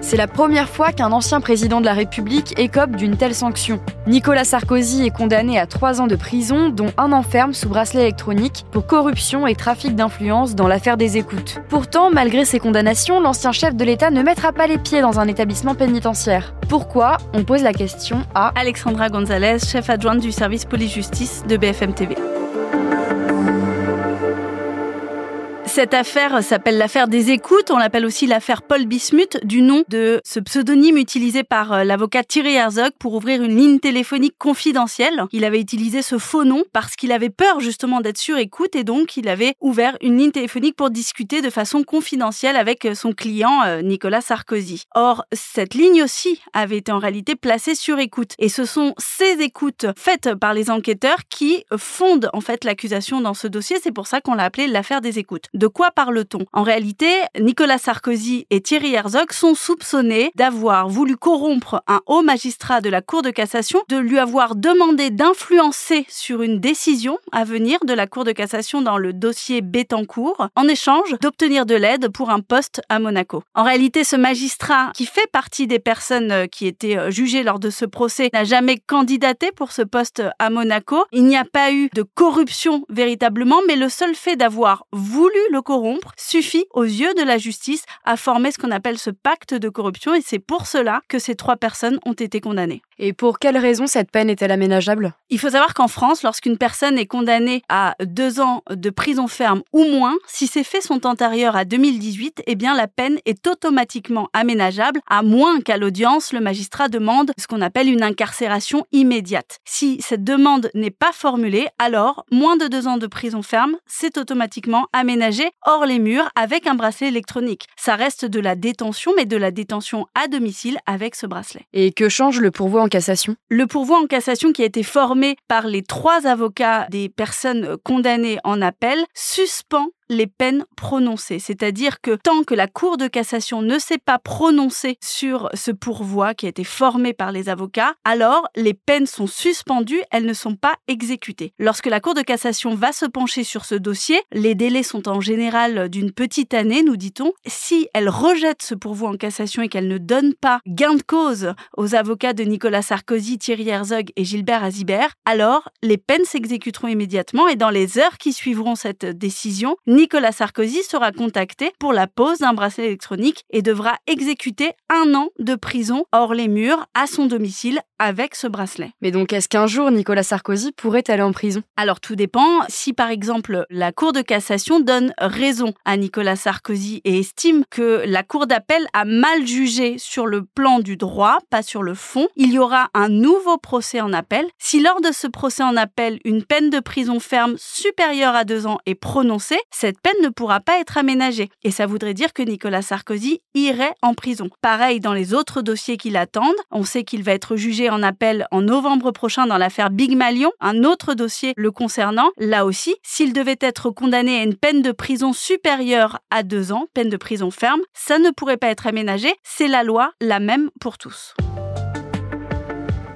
C'est la première fois qu'un ancien président de la République écope d'une telle sanction. Nicolas Sarkozy est condamné à trois ans de prison, dont un enferme sous bracelet électronique pour corruption et trafic d'influence dans l'affaire des écoutes. Pourtant, malgré ces condamnations, l'ancien chef de l'État ne mettra pas les pieds dans un établissement pénitentiaire. Pourquoi On pose la question à Alexandra Gonzalez, chef adjointe du service police-justice de BFM TV. Cette affaire s'appelle l'affaire des écoutes. On l'appelle aussi l'affaire Paul Bismuth, du nom de ce pseudonyme utilisé par euh, l'avocat Thierry Herzog pour ouvrir une ligne téléphonique confidentielle. Il avait utilisé ce faux nom parce qu'il avait peur justement d'être sur écoute et donc il avait ouvert une ligne téléphonique pour discuter de façon confidentielle avec euh, son client euh, Nicolas Sarkozy. Or, cette ligne aussi avait été en réalité placée sur écoute et ce sont ces écoutes faites par les enquêteurs qui fondent en fait l'accusation dans ce dossier. C'est pour ça qu'on l'a appelé l'affaire des écoutes. Quoi parle-t-on? En réalité, Nicolas Sarkozy et Thierry Herzog sont soupçonnés d'avoir voulu corrompre un haut magistrat de la Cour de cassation, de lui avoir demandé d'influencer sur une décision à venir de la Cour de cassation dans le dossier Bettencourt, en échange d'obtenir de l'aide pour un poste à Monaco. En réalité, ce magistrat, qui fait partie des personnes euh, qui étaient euh, jugées lors de ce procès, n'a jamais candidaté pour ce poste à Monaco. Il n'y a pas eu de corruption véritablement, mais le seul fait d'avoir voulu le corrompre suffit aux yeux de la justice à former ce qu'on appelle ce pacte de corruption et c'est pour cela que ces trois personnes ont été condamnées. Et pour quelle raison cette peine est-elle aménageable? Il faut savoir qu'en France, lorsqu'une personne est condamnée à deux ans de prison ferme ou moins, si ces faits sont antérieurs à 2018, eh bien la peine est automatiquement aménageable, à moins qu'à l'audience, le magistrat demande ce qu'on appelle une incarcération immédiate. Si cette demande n'est pas formulée, alors moins de deux ans de prison ferme, c'est automatiquement aménagé hors les murs avec un bracelet électronique. Ça reste de la détention, mais de la détention à domicile avec ce bracelet. Et que change le pourvoi Le pourvoi en cassation qui a été formé par les trois avocats des personnes condamnées en appel suspend les peines prononcées. C'est-à-dire que tant que la Cour de cassation ne s'est pas prononcée sur ce pourvoi qui a été formé par les avocats, alors les peines sont suspendues, elles ne sont pas exécutées. Lorsque la Cour de cassation va se pencher sur ce dossier, les délais sont en général d'une petite année, nous dit-on. Si elle rejette ce pourvoi en cassation et qu'elle ne donne pas gain de cause aux avocats de Nicolas Sarkozy, Thierry Herzog et Gilbert Azibert, alors les peines s'exécuteront immédiatement et dans les heures qui suivront cette décision, Nicolas Sarkozy sera contacté pour la pose d'un bracelet électronique et devra exécuter un an de prison hors les murs à son domicile avec ce bracelet. Mais donc, est-ce qu'un jour Nicolas Sarkozy pourrait aller en prison? Alors, tout dépend. Si par exemple la Cour de cassation donne raison à Nicolas Sarkozy et estime que la Cour d'appel a mal jugé sur le plan du droit, pas sur le fond, il y aura un nouveau procès en appel. Si lors de ce procès en appel, une peine de prison ferme supérieure à deux ans est prononcée, cette peine ne pourra pas être aménagée. Et ça voudrait dire que Nicolas Sarkozy irait en prison. Pareil dans les autres dossiers qui l'attendent. On sait qu'il va être jugé en appel en novembre prochain dans l'affaire Big Malion, un autre dossier le concernant. Là aussi, s'il devait être condamné à une peine de prison supérieure à deux ans, peine de prison ferme, ça ne pourrait pas être aménagé. C'est la loi, la même pour tous.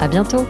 À bientôt